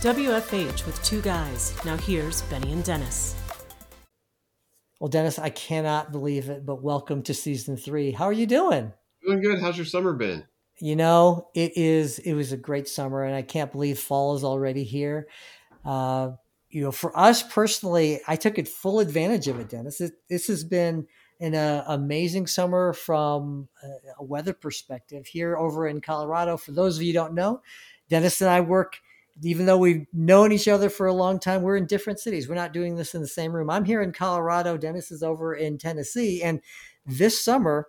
WFH with two guys. Now here's Benny and Dennis. Well, Dennis, I cannot believe it, but welcome to season three. How are you doing? Doing good. How's your summer been? You know, it is. It was a great summer, and I can't believe fall is already here. Uh, you know, for us personally, I took it full advantage of it, Dennis. It, this has been an uh, amazing summer from a, a weather perspective here over in Colorado. For those of you who don't know, Dennis and I work even though we've known each other for a long time, we're in different cities. We're not doing this in the same room. I'm here in Colorado. Dennis is over in Tennessee. And this summer,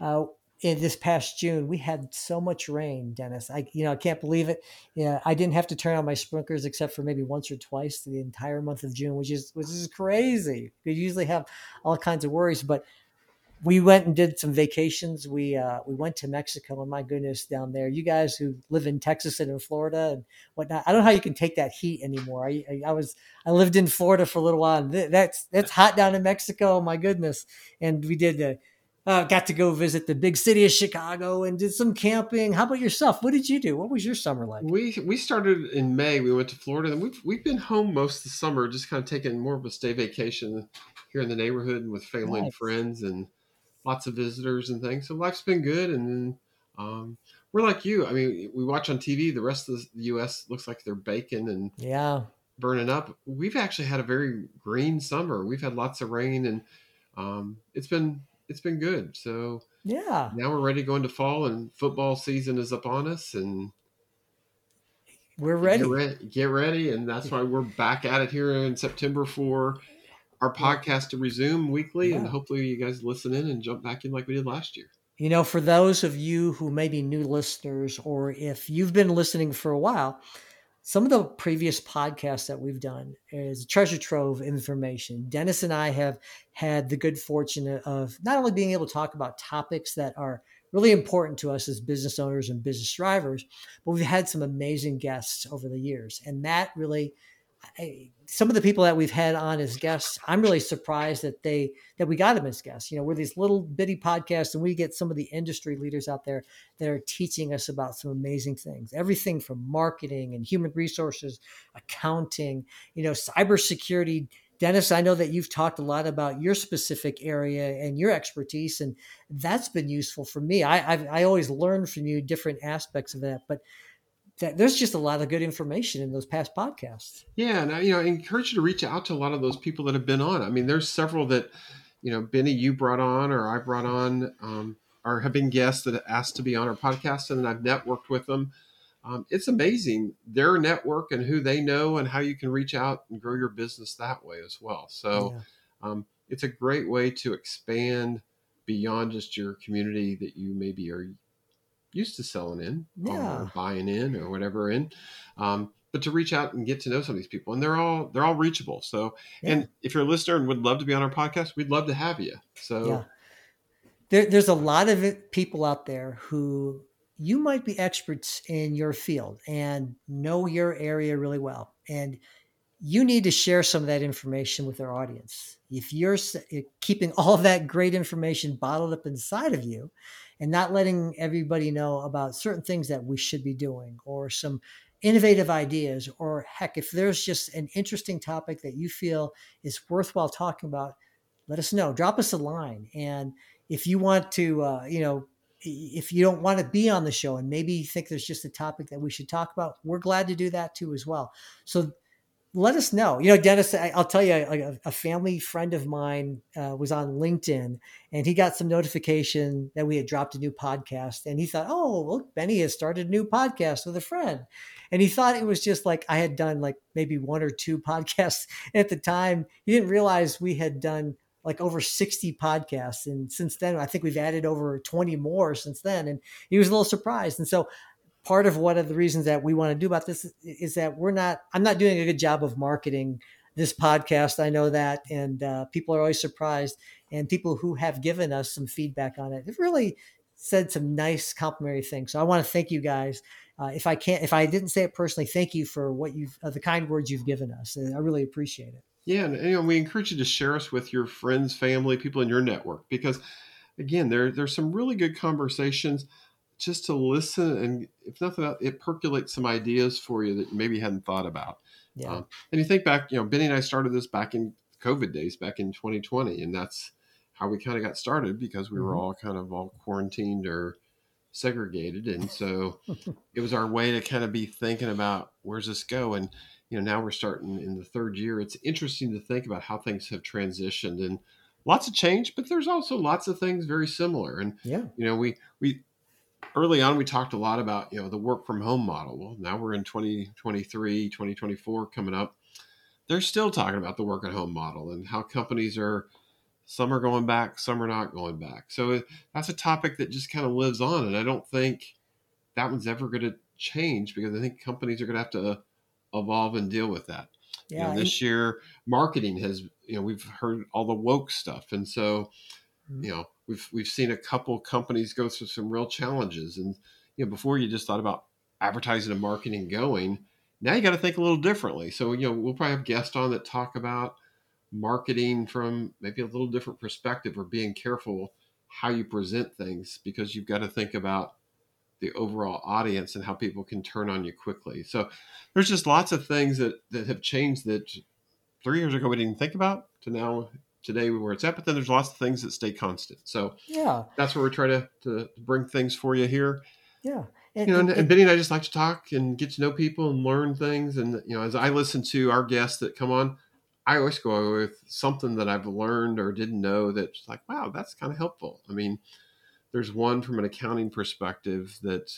uh, in this past June, we had so much rain, Dennis. I, you know, I can't believe it. Yeah, I didn't have to turn on my sprinklers except for maybe once or twice the entire month of June, which is which is crazy. We usually have all kinds of worries, but we went and did some vacations. We uh, we went to Mexico, and my goodness, down there, you guys who live in Texas and in Florida and whatnot, I don't know how you can take that heat anymore. I, I, I was I lived in Florida for a little while. That's that's hot down in Mexico. My goodness, and we did. Uh, uh, got to go visit the big city of Chicago and did some camping. How about yourself? What did you do? What was your summer like? We we started in May. We went to Florida, and we've we've been home most of the summer, just kind of taking more of a stay vacation here in the neighborhood and with family nice. and friends and lots of visitors and things. So life's been good. And then um, we're like you. I mean, we watch on TV. The rest of the U.S. looks like they're baking and yeah, burning up. We've actually had a very green summer. We've had lots of rain, and um, it's been it's been good. So yeah, now we're ready going to go into fall, and football season is upon us, and we're ready. Get, re- get ready, and that's why we're back at it here in September for our podcast to resume weekly, yeah. and hopefully you guys listen in and jump back in like we did last year. You know, for those of you who may be new listeners, or if you've been listening for a while, some of the previous podcasts that we've done is a treasure trove of information. Dennis and I have had the good fortune of not only being able to talk about topics that are really important to us as business owners and business drivers, but we've had some amazing guests over the years. And that really some of the people that we've had on as guests, I'm really surprised that they that we got them as guests. You know, we're these little bitty podcasts, and we get some of the industry leaders out there that are teaching us about some amazing things. Everything from marketing and human resources, accounting, you know, cybersecurity. Dennis, I know that you've talked a lot about your specific area and your expertise, and that's been useful for me. I I've, I always learn from you different aspects of that, but that there's just a lot of good information in those past podcasts. Yeah, and I, you know, I encourage you to reach out to a lot of those people that have been on. I mean, there's several that, you know, Benny, you brought on, or I brought on, um, or have been guests that asked to be on our podcast, and I've networked with them. Um, it's amazing their network and who they know, and how you can reach out and grow your business that way as well. So, yeah. um, it's a great way to expand beyond just your community that you maybe are used to selling in yeah. or buying in or whatever in. Um, but to reach out and get to know some of these people and they're all they're all reachable. So yeah. and if you're a listener and would love to be on our podcast, we'd love to have you. So yeah. there, there's a lot of people out there who you might be experts in your field and know your area really well. And you need to share some of that information with our audience. If you're keeping all that great information bottled up inside of you, and not letting everybody know about certain things that we should be doing or some innovative ideas or heck if there's just an interesting topic that you feel is worthwhile talking about let us know. Drop us a line. And if you want to uh, you know if you don't want to be on the show and maybe you think there's just a topic that we should talk about we're glad to do that too as well. So let us know. You know, Dennis, I, will tell you, a, a, family friend of mine uh, was on LinkedIn and he got some notification that we had dropped a new podcast. And he thought, oh, look, Benny has started a new podcast with a friend. And he thought it was just like I had done like maybe one or two podcasts at the time. He didn't realize we had done like over 60 podcasts. And since then, I think we've added over 20 more since then. And he was a little surprised. And so part of one of the reasons that we want to do about this is, that we're not i'm not doing a good job of marketing this podcast i know that and uh, people are always surprised and people who have given us some feedback on it have really said some nice complimentary things so i want to thank you guys. Uh, if i can't if i didn't say it personally thank you for what you've uh, the kind words you've given us i really appreciate it. Yeah and you know, we encourage you to share us with your friends family people in your network because again there there's some really good conversations just to listen and if nothing else, it percolates some ideas for you that you maybe hadn't thought about. Yeah. Um, and you think back, you know, Benny and I started this back in COVID days, back in 2020, and that's how we kind of got started because we were Mhm. all kind of all quarantined or segregated, and so it was our way to kind of be thinking about where's this go, and you know, now we're starting in the third year. It's interesting to think about how things have transitioned and lots of change, but there's also lots of things very similar. And yeah. you know, we we early on we talked a lot about you know the work from home model. Well, now we're in 2023, 2024 coming up. They're still talking about the work at home model and how companies are some are going back, some are not going back. So that's a topic that just kind of lives on, and I don't think that one's ever going to change because I think companies are going to have to evolve and deal with that. You Yeah. know, this year marketing has you know we've heard all the woke stuff, and so Mhm. you know we've we've seen a couple companies go through some real challenges, and you know before you just thought about advertising and marketing going, now you got to think a little differently. So you know we'll probably have guests on that talk about marketing from maybe a little different perspective or being careful how you present things because you've got to think about the overall audience and how people can turn on you quickly. So there's just lots of things that that have changed that three years ago we didn't think about to now today where it's at. But then there's lots of things that stay constant. So yeah. that's where we try to, to bring things for you here. Yeah. And, You know, and, and- and Benny and I just like to talk and get to know people and learn things. And you know, as I listen to our guests that come on, I always go with something that I've learned or didn't know that's like, wow, that's kind of helpful. I mean, there's one from an accounting perspective that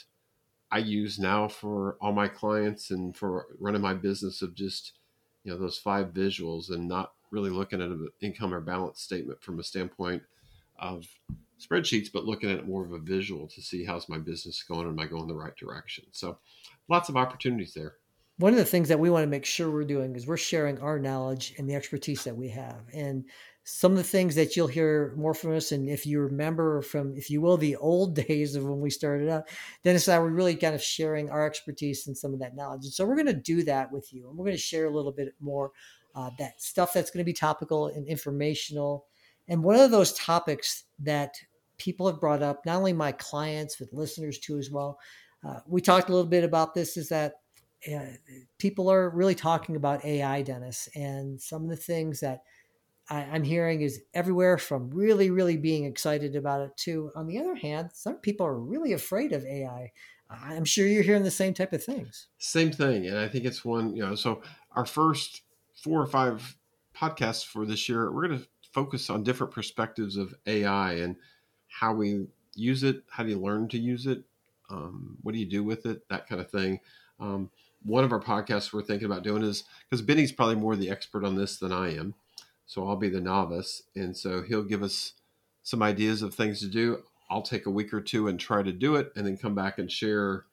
I use now for all my clients and for running my business of just, you know, those five visuals and not really looking at an income or balance statement from a standpoint of spreadsheets, but looking at it more of a visual to see how's my business going? Am I going the right direction? So lots of opportunities there. one of the things that we want to make sure we're doing is we're sharing our knowledge and the expertise that we have and some of the things that you'll hear more from us and if you remember from if you will the old days of when we started out dennis and i were really kind of sharing our expertise and some of that knowledge and so we're going to do that with you and we're going to share a little bit more uh, that stuff that's going to be topical and informational and one of those topics that people have brought up not only my clients but listeners too as well uh, we talked a little bit about this is that uh, people are really talking about AI, Dennis, and some of the things that I, I'm hearing is everywhere from really, really being excited about it to, on the other hand, some people are really afraid of AI. I'm sure you're hearing the same type of things. Same thing. And I think it's one, you know, so our first four or five podcasts for this year, we're going to focus on different perspectives of AI and how we use it. How do you learn to use it? Um, what do you do with it? That kind of thing. Um, one of our podcasts we're thinking about doing is because Benny's probably more the expert on this than I am. So I'll be the novice. And so he'll give us some ideas of things to do. I'll take a week or two and try to do it and then come back and share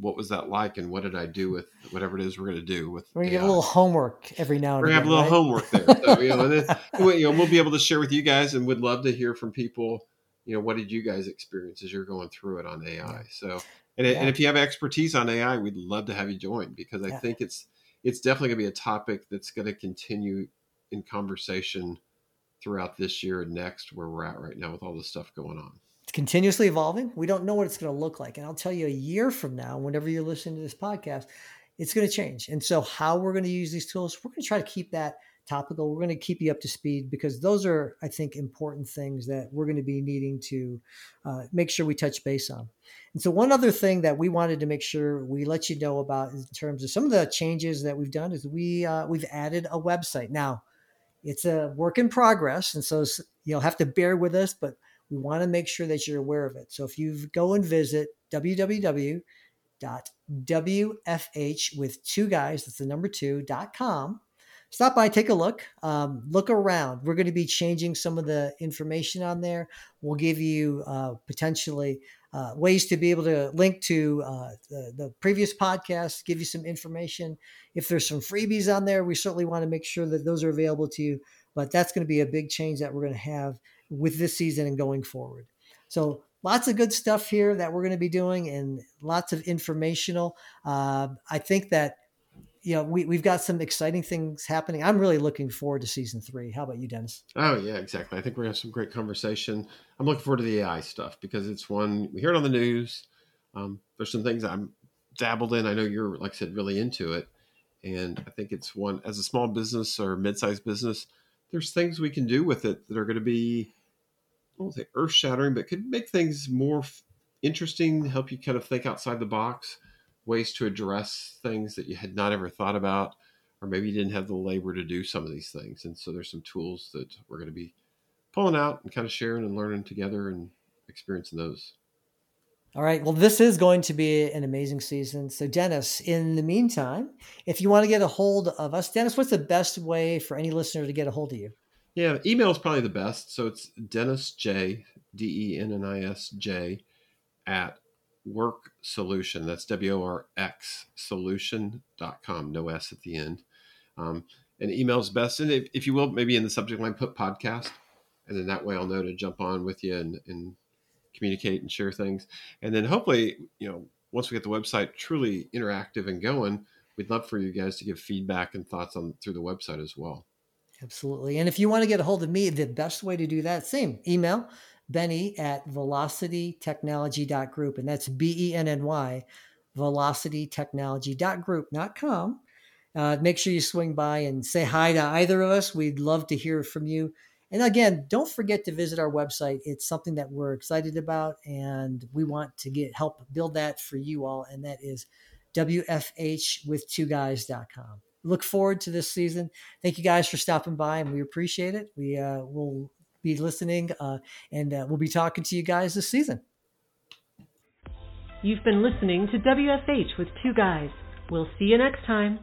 what was that like and what did I do with whatever it is we're going to do with We're gonna get a little homework every now and We're gonna have a little right? homework there. So, you know, then, you know, we'll be able to share with you guys and would love to hear from people. You know, what did you guys experience as you're going through it on AI? Yeah. So, and, it- and if you have expertise on AI, we'd love to have you join because I Yeah. think it's it's definitely going to be a topic that's going to continue in conversation throughout this year and next, where we're at right now with all this stuff going on. It's continuously evolving. We don't know what it's going to look like. And I'll tell you a year from now, whenever you're listening to this podcast, it's going to change. And so, how we're going to use these tools, we're going to try to keep that topical. We're going to keep you up to speed because those are, I think, important things that we're going to be needing to uh, make sure we touch base on. And so, one other thing that we wanted to make sure we let you know about in terms of some of the changes that we've done is we uh, we've added a website now. It's a work in progress, and so you'll have to bear with us, but we want to make sure that you're aware of it. So if you go and visit www.wfh with two guys, that's the number two, dot com, stop by, take a look, um, look around. We're going to be changing some of the information on there. We'll give you uh, potentially uh, ways to be able to link to uh, the, the previous podcast, give you some information. If there's some freebies on there, we certainly want to make sure that those are available to you. But that's going to be a big change that we're going to have with this season and going forward. So lots of good stuff here that we're going to be doing and lots of informational. Uh, I think that, you know, we, we've got some exciting things happening. I'm really looking forward to season three. How about you, Dennis? Oh yeah, exactly. I think we're gonna have some great conversation. I'm looking forward to the AI stuff because it's one we hear it on the news. Um, there's some things I'm dabbled in. I know you're, like I said, really into it. And I think it's one, as a small business or mid sized business, there's things we can do with it that are going to be, I won't say earth shattering, but could make things more interesting, help you kind of think outside the box, ways to address things that you had not ever thought about, or maybe you didn't have the labor to do some of these things. And so there's some tools that we're going to be pulling out and kind of sharing and learning together and experiencing those. All right. Well, this is going to be an amazing season. So, Dennis, in the meantime, if you want to get a hold of us, Dennis, what's the best way for any listener to get a hold of you? Yeah, email is probably the best. So it's Dennis J, D E N N I S J, at WorX Solution. That's W O R X solution.com. No S at the end. Um, and email is best. And if, if you will, maybe in the subject line, put podcast. And then that way I'll know to jump on with you and, and communicate and share things. And then hopefully, you know, once we get the website truly interactive and going, we'd love for you guys to give feedback and thoughts on through the website as well. Absolutely. And if you want to get a hold of me, the best way to do that, same email, Benny at velocitytechnology.group. And that's B E N N Y, velocitytechnology.group, not com. Uh, make sure you swing by and say hi to either of us. We'd love to hear from you. And again, don't forget to visit our website. It's something that we're excited about, and we want to get help build that for you all. And that is wfhwith2guys.com. Look forward to this season. Thank you guys for stopping by, and we appreciate it. We uh, will be listening, uh, and uh, we'll be talking to you guys this season. You've been listening to WFH with two guys. We'll see you next time.